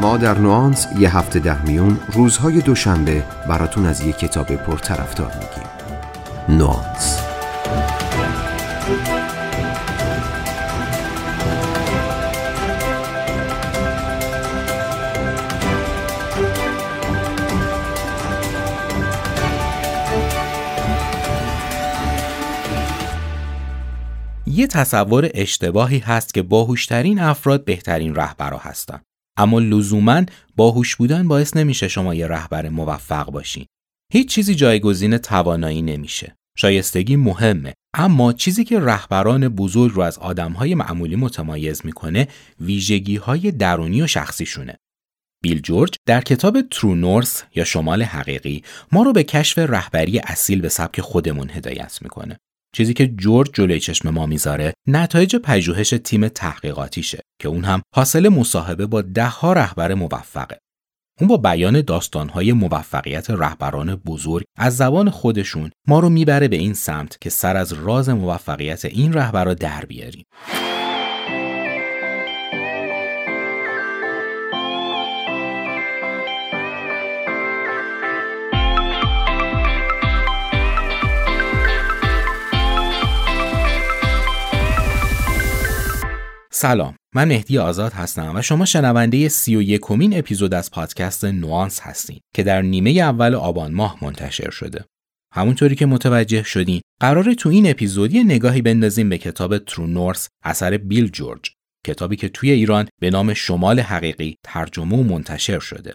ما در نوانس یه هفته در میون روزهای دوشنبه براتون از یه کتاب پرطرفدار میگیم نوانس یه تصور اشتباهی هست که باهوشترین افراد بهترین رهبرا هستن. اما لزوما باهوش بودن باعث نمیشه شما یه رهبر موفق باشین. هیچ چیزی جایگزین توانایی نمیشه. شایستگی مهمه اما چیزی که رهبران بزرگ رو از آدمهای معمولی متمایز می‌کنه ویژگی های درونی و شخصیشونه. بیل جورج در کتاب ترو نورس یا شمال حقیقی ما رو به کشف رهبری اصیل به سبک خودمون هدایت می‌کنه. چیزی که جورج جلوی چشم ما می‌ذاره نتایج پژوهش تیم تحقیقاتیشه که اون هم حاصل مصاحبه با ده ها رهبر موفقه. اون با بیان داستانهای موفقیت رهبران بزرگ از زبان خودشون ما رو می‌بره به این سمت که سر از راز موفقیت این رهبرا در بیاریم. سلام من مهدی آزاد هستم و شما شنونده سی و یکمین اپیزود از پادکست نوانس هستین که در نیمه اول آبان ماه منتشر شده. همونطوری که متوجه شدین قراره تو این اپیزودی نگاهی بندازیم به کتاب ترو نورس اثر بیل جورج کتابی که توی ایران به نام شمال حقیقی ترجمه و منتشر شده.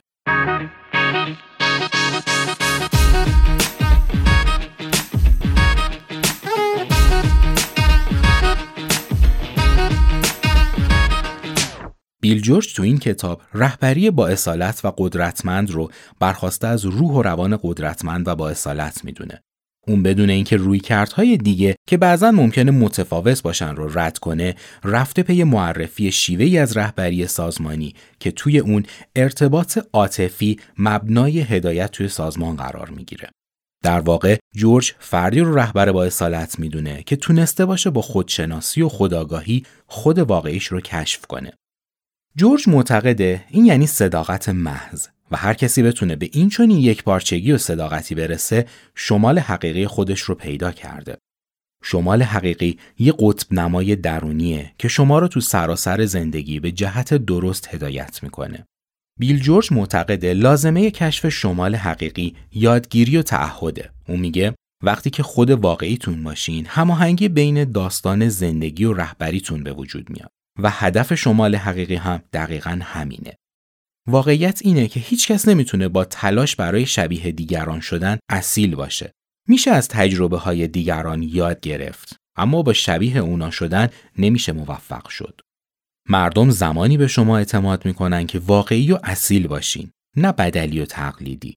بیل جورج تو این کتاب رهبری با اصالت و قدرتمند رو برخواسته از روح و روان قدرتمند و با اصالت می‌دونه. اون بدون اینکه روی کردهای دیگه که بعضا ممکنه متفاوت باشن رو رد کنه رفته پی معرفی شیوهی از رهبری سازمانی که توی اون ارتباط عاطفی مبنای هدایت توی سازمان قرار می‌گیره. در واقع جورج فردی رو رهبر با اصالت می‌دونه که تونسته باشه با خودشناسی و خداگاهی خود واقعیش رو کشف کنه. جورج معتقده این یعنی صداقت محض و هر کسی بتونه به این چنین یک پارچگی و صداقتی برسه شمال حقیقی خودش رو پیدا کرده. شمال حقیقی یه قطب نمای درونیه که شما رو تو سراسر زندگی به جهت درست هدایت می‌کنه. بیل جورج معتقده لازمه کشف شمال حقیقی یادگیری و تعهده. اون میگه وقتی که خود واقعیتون باشین هماهنگی بین داستان زندگی و رهبریتون به وجود میاد. و هدف شمال حقیقی هم دقیقا همینه. واقعیت اینه که هیچ کس نمی‌تونه با تلاش برای شبیه دیگران شدن اصیل باشه. میشه از تجربه های دیگران یاد گرفت اما با شبیه اونا شدن نمیشه موفق شد. مردم زمانی به شما اعتماد می‌کنن که واقعی و اصیل باشین نه بدلی و تقلیدی.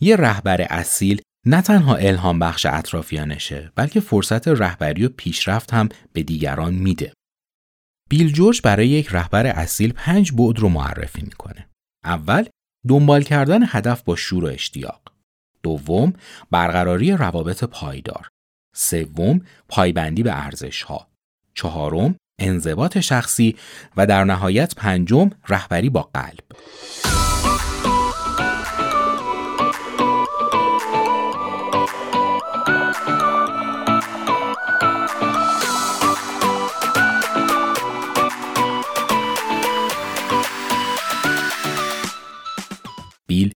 یه رهبر اصیل نه تنها الهام بخش اطرافیانشه بلکه فرصت رهبری و پیشرفت هم به دیگران میده. بیل جورج برای یک رهبر اصیل پنج بعد رو معرفی می‌کنه. اول دنبال کردن هدف با شور و اشتیاق. دوم برقراری روابط پایدار. سوم پایبندی به ارزش ها. چهارم انضباط شخصی و در نهایت پنجم رهبری با قلب.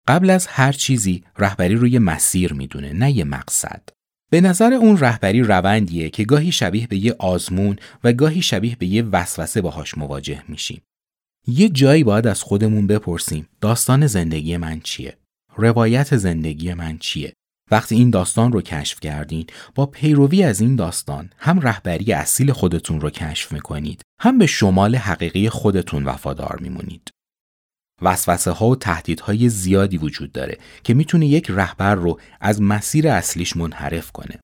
قبل از هر چیزی رهبری روی مسیر می‌دونه نه یه مقصد. به نظر اون رهبری روندیه که گاهی شبیه به یه آزمون و گاهی شبیه به یه وسوسه باهاش مواجه میشیم. یه جایی باید از خودمون بپرسیم داستان زندگی من چیه؟ روایت زندگی من چیه؟ وقتی این داستان رو کشف کردین با پیروی از این داستان هم رهبری اصیل خودتون رو کشف می‌کنید هم به شمال حقیقی خودتون وفادار میمونید. وسوسه ها و تهدیدهای زیادی وجود داره که می‌تونه یک رهبر رو از مسیر اصلیش منحرف کنه.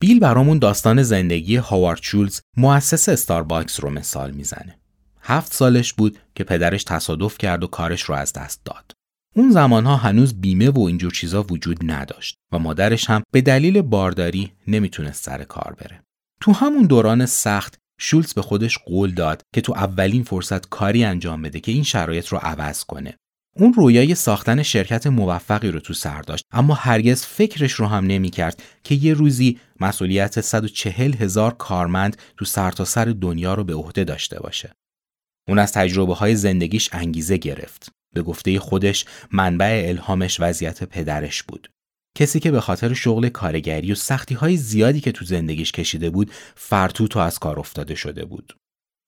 بیل برامون داستان زندگی هاوارد شولز مؤسس استارباکس رو مثال می‌زنه. هفت سالش بود که پدرش تصادف کرد و کارش رو از دست داد. اون زمانها هنوز بیمه و اینجور چیزا وجود نداشت و مادرش هم به دلیل بارداری نمی‌تونست سر کار بره. تو همون دوران سخت شولز به خودش قول داد که تو اولین فرصت کاری انجام بده که این شرایط رو عوض کنه. اون رویای ساختن شرکت موفقی رو تو سر داشت اما هرگز فکرش رو هم نمی کرد که یه روزی مسئولیت 140 هزار کارمند تو سرتاسر سر دنیا رو به عهده داشته باشه. اون از تجربه های زندگیش انگیزه گرفت. به گفته خودش منبع الهامش وضعیت پدرش بود. کسی که به خاطر شغل کارگری و سختی های زیادی که تو زندگیش کشیده بود فرتوت و از کار افتاده شده بود.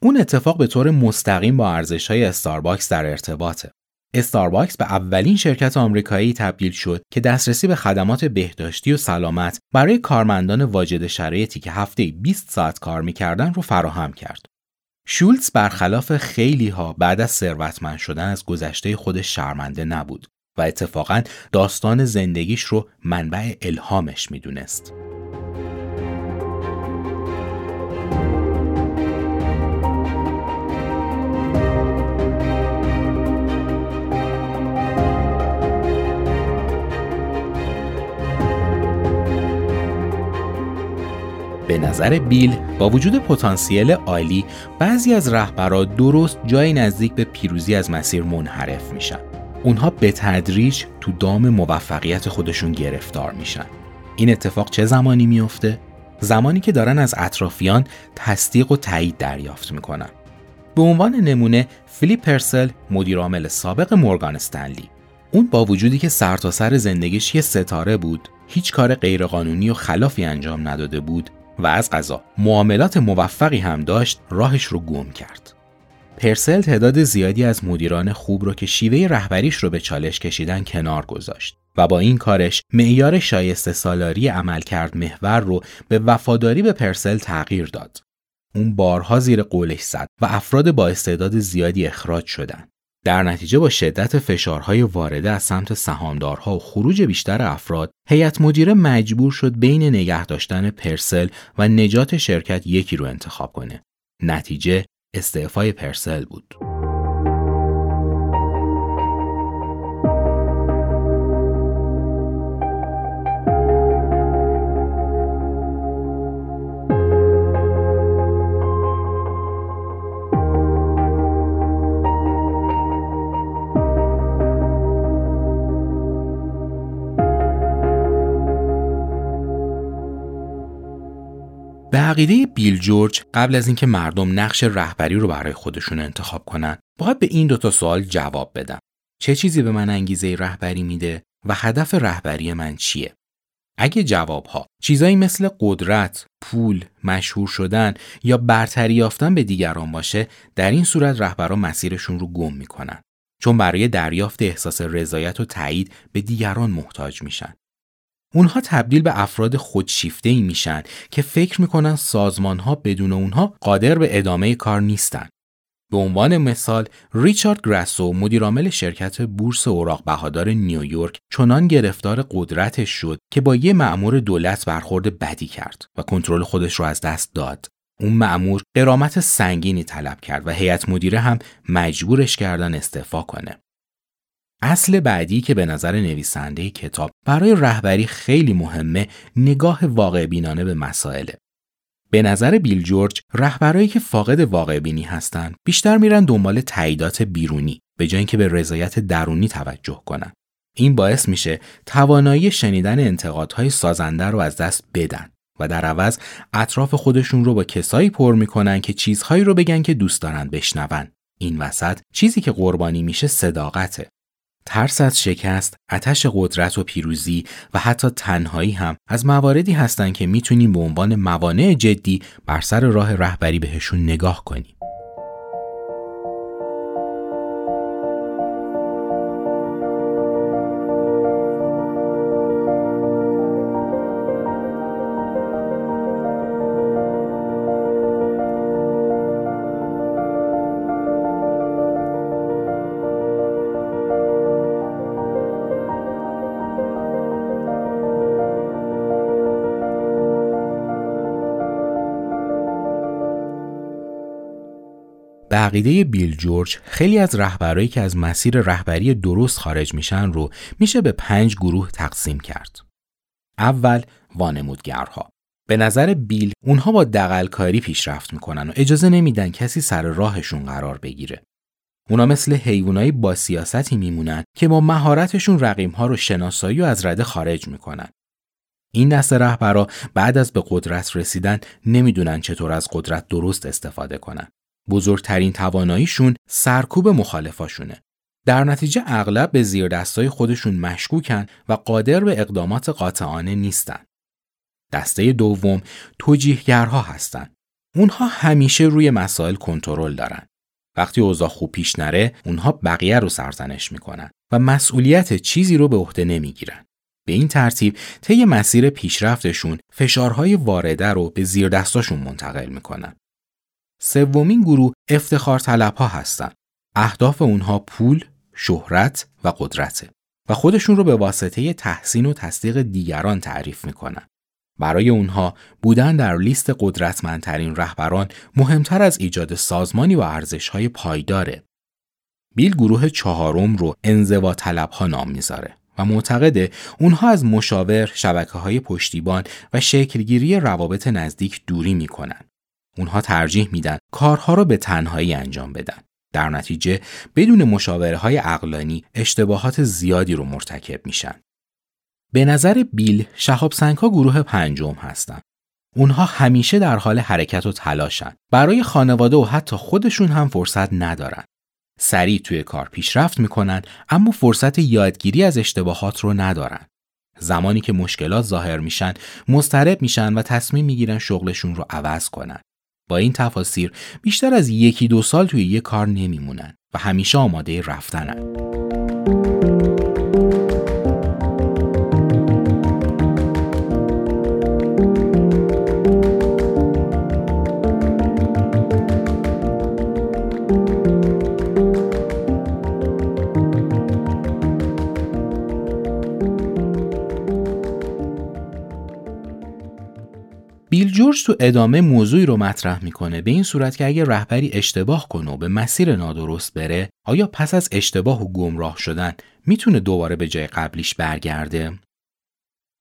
اون اتفاق به طور مستقیم با ارزش های استارباکس در ارتباطه. استارباکس به اولین شرکت آمریکایی تبدیل شد که دسترسی به خدمات بهداشتی و سلامت برای کارمندان واجد شرایطی که هفته 20 ساعت کار می‌کردن رو فراهم کرد. شولتز برخلاف خیلی ها بعد از ثروتمند شدن از گذشته خودش شرمنده نبود و اتفاقا داستان زندگیش رو منبع الهامش می‌دونست. به نظر بیل با وجود پتانسیل عالی بعضی از رهبرا درست جای نزدیک به پیروزی از مسیر منحرف میشن اونها به تدریج تو دام موفقیت خودشون گرفتار میشن. این اتفاق چه زمانی میفته؟ زمانی که دارن از اطرافیان تصدیق و تایید دریافت می‌کنن. به عنوان نمونه فیلیپ پرسل مدیرعامل سابق مورگان استنلی. اون با وجودی که سرتاسر سر زندگیش یه ستاره بود هیچ کار غیرقانونی و خلافی انجام نداده بود و از قضا معاملات موفقی هم داشت راهش رو گم کرد. پرسل تعداد زیادی از مدیران خوب رو که شیوه رهبریش رو به چالش کشیدن کنار گذاشت و با این کارش معیار شایسته سالاری عملکرد محور رو به وفاداری به پرسل تغییر داد. اون بارها زیر قولش زد و افراد با استعداد زیادی اخراج شدند. در نتیجه با شدت فشارهای وارده از سمت سهامدارها و خروج بیشتر افراد هیئت مدیره مجبور شد بین نگه داشتن پرسل و نجات شرکت یکی رو انتخاب کنه نتیجه استعفای پرسل بود. به عقیده بیل جورج قبل از اینکه مردم نقش رهبری رو برای خودشون انتخاب کنن باید به این دوتا سوال جواب بدم چه چیزی به من انگیزه رهبری میده و هدف رهبری من چیه؟ اگه جوابها چیزایی مثل قدرت، پول، مشهور شدن یا برتری یافتن به دیگران باشه در این صورت رهبران مسیرشون رو گم می‌کنن. چون برای دریافت احساس رضایت و تایید به دیگران محتاج میشن. اونها تبدیل به افراد خودشیفته ای میشن که فکر می‌کنن سازمان ها بدون اونها قادر به ادامه کار نیستن. به عنوان مثال ریچارد گراسو مدیرعامل شرکت بورس اوراق بهادار نیویورک چنان گرفتار قدرتش شد که با یه مأمور دولت برخورد بدی کرد و کنترل خودش رو از دست داد. اون مأمور قرامت سنگینی طلب کرد و هیئت مدیره هم مجبورش کردن استعفا کنه. اصل بعدی که به نظر نویسنده کتاب برای رهبری خیلی مهمه نگاه واقع بینانه به مسائله. به نظر بیل جورج رهبرایی که فاقد واقع بینی هستند بیشتر میرن دنبال تاییدات بیرونی به جای اینکه به رضایت درونی توجه کنن. این باعث میشه توانایی شنیدن انتقادهای سازنده رو از دست بدن و در عوض اطراف خودشون رو با کسایی پر می‌کنن که چیزهایی رو بگن که دوست دارن بشنون. این وسط چیزی که قربانی میشه صداقته. ترس از شکست، اتش قدرت و پیروزی و حتی تنهایی هم از مواردی هستند که می‌تونیم به عنوان موانع جدی بر سر راه رهبری بهشون نگاه کنیم. به عقیده بیل جورج خیلی از رهبرایی که از مسیر رهبری درست خارج میشن رو میشه به پنج گروه تقسیم کرد. اول وانمودگرها به نظر بیل اونها با دقلکاری پیشرفت می‌کنن و اجازه نمیدن کسی سر راهشون قرار بگیره. اونا مثل حیوانای با سیاستی میمونن که با مهارتشون رقیمها رو شناسایی و از رده خارج می‌کنن. این دست رهبرا بعد از به قدرت رسیدن نمی‌دونن چطور از قدرت درست استفاده کنن. بزرگترین تواناییشون سرکوب مخالفاشونه. در نتیجه اغلب به زیر دستای خودشون مشکوکن و قادر به اقدامات قاطعانه نیستن. دسته دوم توجیهگرها هستند. اونها همیشه روی مسائل کنترل دارن. وقتی اوضاع خوب پیش نره، اونها بقیه رو سرزنش می‌کنن و مسئولیت چیزی رو به عهده نمی‌گیرن. به این ترتیب طی مسیر پیشرفتشون فشارهای وارده رو به زیر دستاشون منتقل می‌کنن. سومین گروه افتخار طلبها هستن. اهداف اونها پول، شهرت و قدرته و خودشون رو به واسطه تحسین و تصدیق دیگران تعریف می‌کنن. برای اونها بودن در لیست قدرتمندترین رهبران مهمتر از ایجاد سازمانی و ارزشهای پایداره. بیل گروه چهارم رو انزوا طلبها نام می‌ذاره و معتقده اونها از مشاور، شبکه های پشتیبان و شکلگیری روابط نزدیک دوری می‌کنن. اونها ترجیح میدن کارها رو به تنهایی انجام بدن. در نتیجه بدون مشاوره های اقلانی اشتباهات زیادی رو مرتکب میشن. به نظر بیل شهاب ها گروه پنجم هستند. اونها همیشه در حال حرکت و تلاشن. برای خانواده و حتی خودشون هم فرصت ندارن. سریع توی کار پیشرفت می‌کنن اما فرصت یادگیری از اشتباهات رو ندارن. زمانی که مشکلات ظاهر میشن مضطرب میشن و تصمیم می‌گیرن شغلشون رو عوض کنن. با این تفاسیر بیشتر از یکی دو سال توی یه کار نمیمونن و همیشه آماده رفتنن. جورج تو ادامه موضوعی رو مطرح می‌کنه به این صورت که اگه رهبری اشتباه کنه و به مسیر نادرست بره آیا پس از اشتباه و گمراه شدن می‌تونه دوباره به جای قبلیش برگرده؟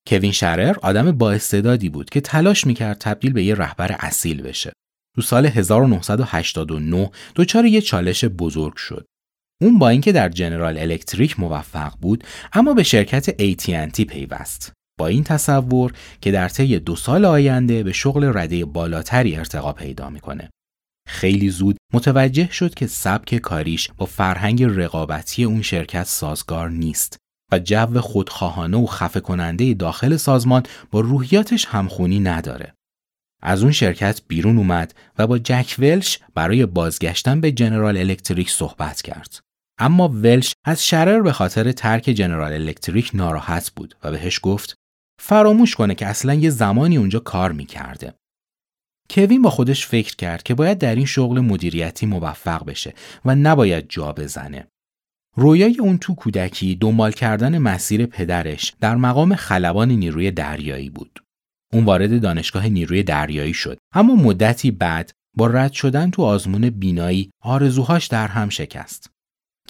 کوین شرر آدم با استعدادی بود که تلاش می‌کرد تبدیل به یه رهبر اصیل بشه. تو سال 1989 دچار یه چالش بزرگ شد. اون با اینکه در جنرال الکتریک موفق بود اما به شرکت AT&T پیوست. این تصور که در طی دو سال آینده به شغل رده بالاتری ارتقا پیدا می‌کنه. خیلی زود متوجه شد که سبک کاریش با فرهنگ رقابتی اون شرکت سازگار نیست و جو خودخواهانه و خفه کننده داخل سازمان با روحیاتش همخونی نداره. از اون شرکت بیرون اومد و با جک ولش برای بازگشتن به جنرال الکتریک صحبت کرد. اما ولش از شرر به خاطر ترک جنرال الکتریک ناراحت بود و بهش گفت فراموش کنه که اصلا یه زمانی اونجا کار می‌کرده. کوین با خودش فکر کرد که باید در این شغل مدیریتی موفق بشه و نباید جا بزنه. رویای اون تو کودکی دنبال کردن مسیر پدرش در مقام خلبان نیروی دریایی بود. اون وارد دانشگاه نیروی دریایی شد اما مدتی بعد با رد شدن تو آزمون بینایی آرزوهاش در هم شکست.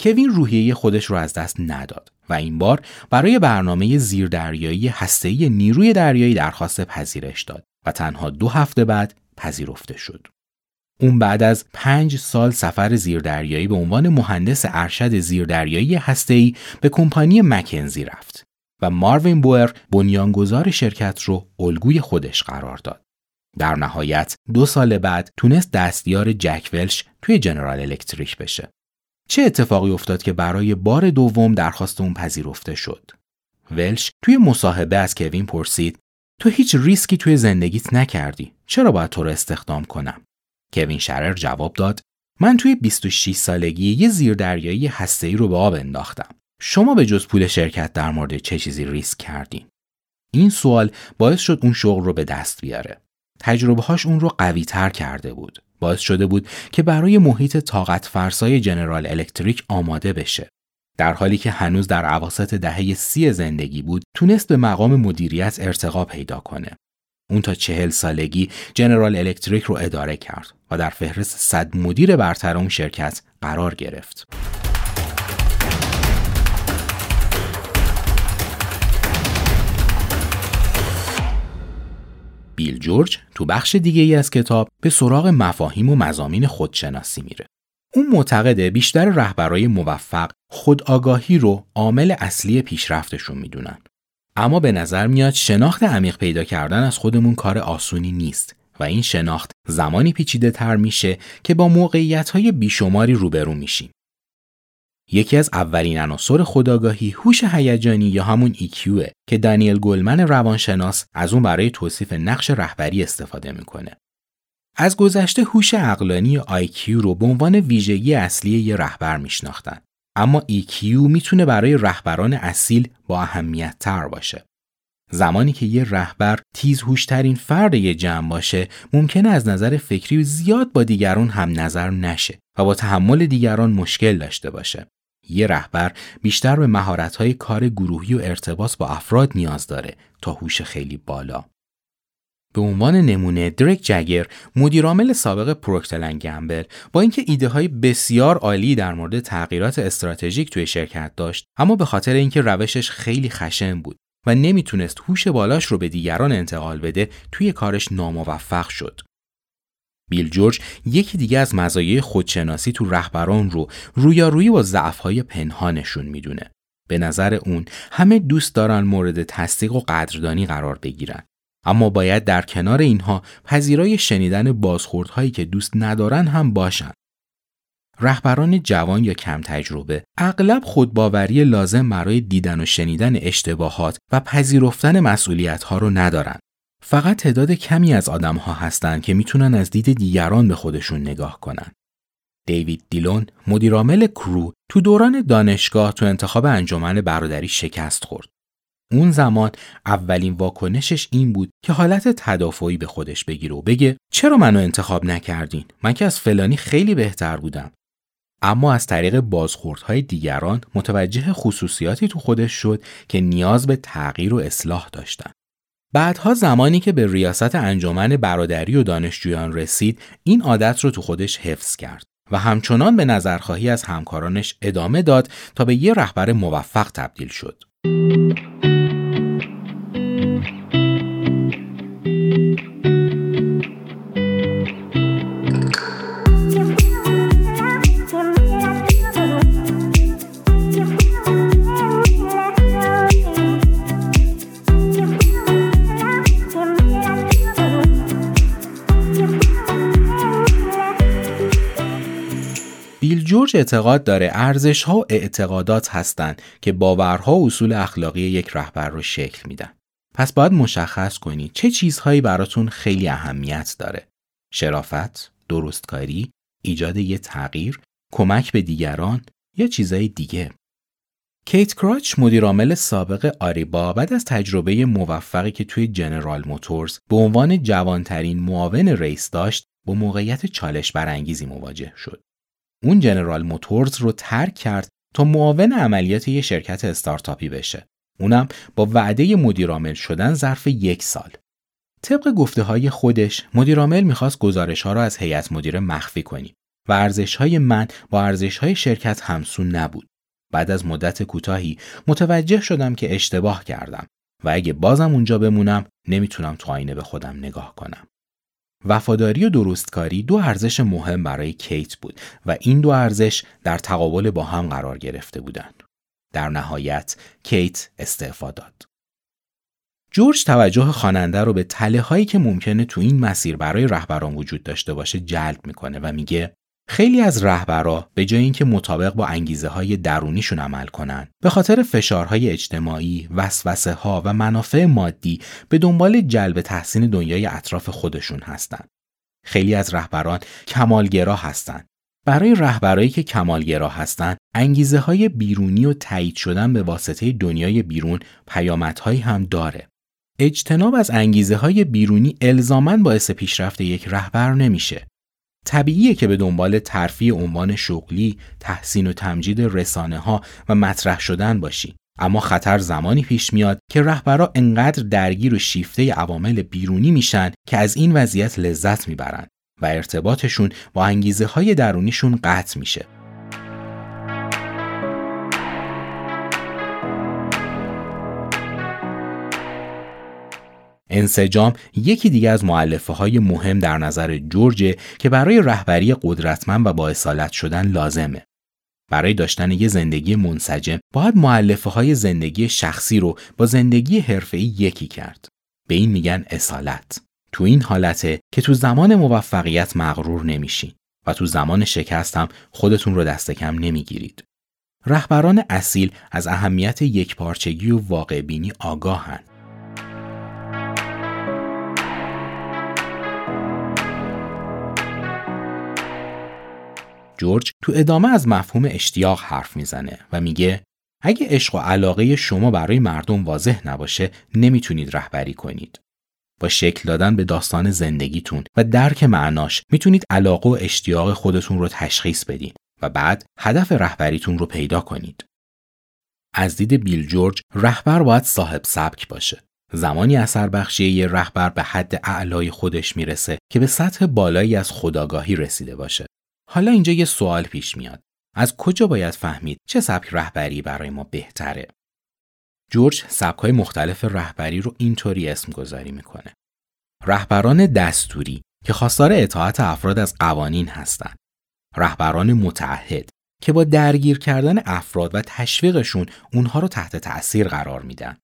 کوین روحیه خودش رو از دست نداد و این بار برای برنامه زیردریایی هسته‌ای نیروی دریایی درخواست پذیرش داد و تنها دو هفته بعد پذیرفته شد. اون بعد از پنج سال سفر زیردریایی به عنوان مهندس ارشد زیردریایی هسته‌ای به کمپانی مکنزی رفت و ماروین بوئر بنیانگذار شرکت رو الگوی خودش قرار داد. در نهایت دو سال بعد تونست دستیار جک ولش توی جنرال الکتریک بشه. چه اتفاقی افتاد که برای بار دوم درخواست اون پذیرفته شد؟ ولش توی مصاحبه از کوین پرسید تو هیچ ریسکی توی زندگیت نکردی چرا باید تو رو استخدام کنم؟ کوین شرر جواب داد من توی 26 سالگی یه زیردریایی هسته‌ای رو به آب انداختم. شما به جز پول شرکت در مورد چه چیزی ریسک کردین؟ این سوال باعث شد اون شغل رو به دست بیاره. تجربه‌هاش اون رو قوی تر کرده بود. باعث شده بود که برای محیط طاقت فرسای جنرال الکتریک آماده بشه. در حالی که هنوز در عواسط دهه سی زندگی بود تونست به مقام مدیریت ارتقا پیدا کنه. اون تا چهل سالگی جنرال الکتریک رو اداره کرد و در فهرست صد مدیر برتر اون شرکت قرار گرفت. بیل جورج تو بخش دیگه ای از کتاب به سراغ مفاهیم و مزامین خودشناسی میره. اون معتقده بیشتر رهبرای موفق خودآگاهی رو عامل اصلی پیشرفتشون می‌دونن. اما به نظر میاد شناخت عمیق پیدا کردن از خودمون کار آسونی نیست و این شناخت زمانی پیچیده تر میشه که با موقعیت های بیشماری روبرو میشیم. یکی از اولین عناصر خداگاهی هوش هیجانی یا همون EQ که دانیل گلمن روانشناس از اون برای توصیف نقش رهبری استفاده می‌کنه. از گذشته هوش عقلانی IQ رو به عنوان ویژگی اصلی یه رهبر میشناختن. اما EQ می‌تونه برای رهبران اصیل با اهمیت تر باشه. زمانی که یه رهبر تیز هوشترین فرد یه جمع باشه ممکنه از نظر فکری زیاد با دیگران هم نظر نشه و با تحمل دیگران مشکل داشته باشه. یه رهبر بیشتر به مهارت‌های کار گروهی و ارتباط با افراد نیاز داره تا هوش خیلی بالا. به عنوان نمونه درک جگر مدیرعامل سابق پروکتلن گمبل با اینکه ایده های بسیار عالی در مورد تغییرات استراتژیک توی شرکت داشت اما به خاطر اینکه روشش خیلی خشن بود و نمی‌تونست هوش بالاش رو به دیگران انتقال بده توی کارش ناموفق شد. بیل جورج یکی دیگه از مزایای خودشناسی تو رهبران رو رویارویی با ضعف‌های پنهانشون می‌دونه. به نظر اون همه دوست دارن مورد تصدیق و قدردانی قرار بگیرن. اما باید در کنار اینها پذیرای شنیدن بازخوردهایی که دوست ندارن هم باشن. رهبران جوان یا کم تجربه اغلب خودباوری لازم برای دیدن و شنیدن اشتباهات و پذیرفتن مسئولیت ها رو ندارن. فقط تعداد کمی از آدم ها هستند که می‌تونن از دید دیگران به خودشون نگاه کنن. دیوید دیلون مدیرعامل کرو تو دوران دانشگاه تو انتخاب انجمن برادری شکست خورد. اون زمان اولین واکنشش این بود که حالت تدافعی به خودش بگیره و بگه چرا منو انتخاب نکردین؟ من که از فلانی خیلی بهتر بودم. اما از طریق بازخوردهای دیگران متوجه خصوصیاتی تو خودش شد که نیاز به تغییر و اصلاح داشتن. بعدها زمانی که به ریاست انجمن برادری و دانشجویان رسید این عادت رو تو خودش حفظ کرد و همچنان به نظرخواهی از همکارانش ادامه داد تا به یه رهبر موفق تبدیل شد. اعتقاد داره ارزش ها اعتقادات هستند که باورها و اصول اخلاقی یک رهبر رو شکل میدن. پس باید مشخص کنید چه چیزهایی براتون خیلی اهمیت داره. شرافت، درستکاری، ایجاد یه تغییر، کمک به دیگران یا چیزهای دیگه. کیت کراچ مدیرعامل سابق آریبا بعد از تجربه موفقی که توی جنرال موتورز به عنوان جوانترین معاون رئیس داشت با موقعیت چالش برانگیزی مواجه شد. اون جنرال موتورز رو ترک کرد تا معاون عملیات یه شرکت استارتاپی بشه. اونم با وعده مدیرعامل شدن ظرف یک سال. طبق گفته های خودش مدیرعامل می‌خواست گزارش ها را از هیئت مدیره مخفی کنیم و ارزش های من با ارزش های شرکت همسون نبود. بعد از مدت کوتاهی متوجه شدم که اشتباه کردم و اگه بازم اونجا بمونم نمی‌تونم تو آینه به خودم نگاه کنم. وفاداری و درستکاری دو ارزش مهم برای کیت بود و این دو ارزش در تقابل با هم قرار گرفته بودند. در نهایت کیت استعفا داد. جورج توجه خواننده رو به تله هایی که ممکنه تو این مسیر برای رهبران وجود داشته باشه جلب می‌کنه و میگه خیلی از رهبرا به جای اینکه مطابق با انگیزه های درونیشون عمل کنن به خاطر فشارهای اجتماعی، وسوسه ها و منافع مادی به دنبال جلب تحسین دنیای اطراف خودشون هستند. خیلی از رهبران کمالگرا هستند. برای رهبرایی که کمالگرا هستند، انگیزه های بیرونی و تایید شدن به واسطه دنیای بیرون پیامدهایی هم داره. اجتناب از انگیزه های بیرونی الزامن باعث پیشرفت یک رهبر نمیشه. طبیعیه که به دنبال ترفیع عنوان شغلی، تحسین و تمجید رسانه ها و مطرح شدن باشی. اما خطر زمانی پیش میاد که رهبرا انقدر درگیر و شیفته عوامل بیرونی میشن که از این وضعیت لذت می‌برن و ارتباطشون با انگیزه های درونیشون قطع میشه. انسجام یکی دیگه از معلفه های مهم در نظر جورج که برای رهبری قدرتمند و با اصالت شدن لازمه. برای داشتن یه زندگی منسجم باید معلفه های زندگی شخصی رو با زندگی حرفه‌ای یکی کرد. به این میگن اصالت. تو این حالته که تو زمان موفقیت مغرور نمیشین و تو زمان شکست هم خودتون رو دست کم نمی‌گیرید. رهبران اصیل از اهمیت یکپارچگی و واقع بینی آگاهن. جورج تو ادامه از مفهوم اشتیاق حرف می‌زنه و میگه اگه عشق و علاقه شما برای مردم واضح نباشه نمی‌تونید رهبری کنید. با شکل دادن به داستان زندگیتون و درک معناش می‌تونید علاقه و اشتیاق خودتون رو تشخیص بدین و بعد هدف رهبریتون رو پیدا کنید. از دید بیل جورج رهبر باید صاحب سبک باشه. زمانی اثر بخشی یه رهبر به حد اعلای خودش می‌رسه که به سطح بالایی از خداگاهی رسیده باشه. حالا اینجا یه سوال پیش میاد. از کجا باید فهمید چه سبک رهبری برای ما بهتره؟ جورج سبکهای مختلف رهبری رو اینطوری اسم گذاری می‌کنه. رهبران دستوری که خواستار اطاعت افراد از قوانین هستند. رهبران متعهد که با درگیر کردن افراد و تشویقشون اونها رو تحت تأثیر قرار میدن.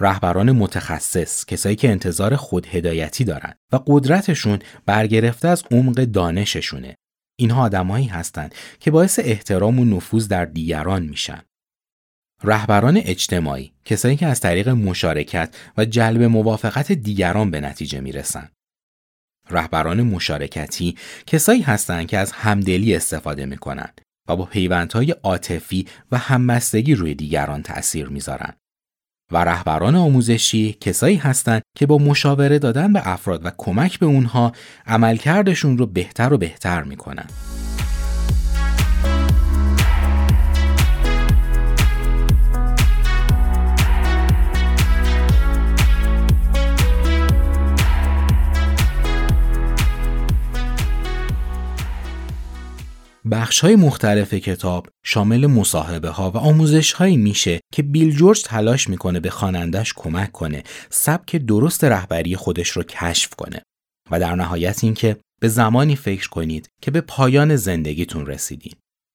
رهبران متخصص کسایی که انتظار خود هدایتی دارن و قدرتشون برگرفته از عمق دانششونه اینها آدمایی هستند که باعث احترام و نفوذ در دیگران میشن. رهبران اجتماعی کسایی که از طریق مشارکت و جلب موافقت دیگران به نتیجه می‌رسن. رهبران مشارکتی کسایی هستند که از همدلی استفاده می‌کنند و با پیوندهای عاطفی و همبستگی روی دیگران تأثیر می‌ذارن. و رهبران آموزشی کسایی هستند که با مشاوره دادن به افراد و کمک به اونها عملکردشون رو بهتر و بهتر می‌کنن. بخش های مختلف کتاب شامل مصاحبه ها و آموزش هایی میشه که بیل جورج تلاش می‌کنه به خوانندش کمک کنه سبک درست رهبری خودش رو کشف کنه و در نهایت اینکه به زمانی فکر کنید که به پایان زندگیتون رسیدین.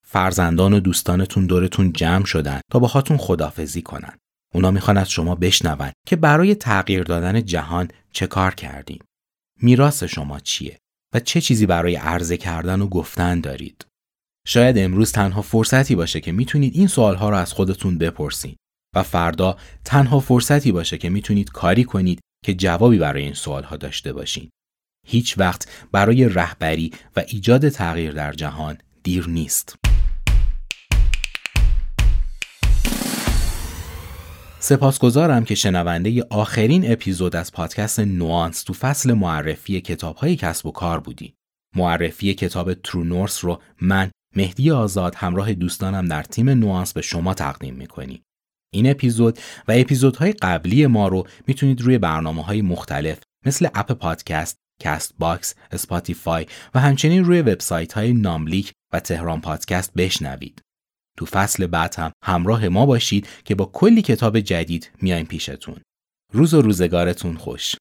فرزندان و دوستانتون دورتون جمع شدن تا باهاتون خدافزی کنن. اونا می‌خوان از شما بشنون که برای تغییر دادن جهان چه کار کردین. میراث شما چیه و چه چیزی برای عرضه کردن و گفتن دارید. شاید امروز تنها فرصتی باشه که می‌تونید این سوالها رو از خودتون بپرسید و فردا تنها فرصتی باشه که می‌تونید کاری کنید که جوابی برای این سوالها داشته باشین. هیچ وقت برای رهبری و ایجاد تغییر در جهان دیر نیست. سپاسگزارم که شنونده آخرین اپیزود از پادکست نوانس تو فصل معرفی کتاب های کسب و کار بودی. معرفی کتاب ترو نورس رو من مهدی آزاد همراه دوستانم در تیم نوانس به شما تقدیم می‌کنیم. این اپیزود و اپیزودهای قبلی ما رو می‌تونید روی برنامه های مختلف مثل اپل پادکست، کست باکس، اسپاتیفای و همچنین روی وبسایت های ناملیک و تهران پادکست بشنوید. تو فصل بعد هم همراه ما باشید که با کلی کتاب جدید میایم پیشتون. روز و روزگارتون خوش.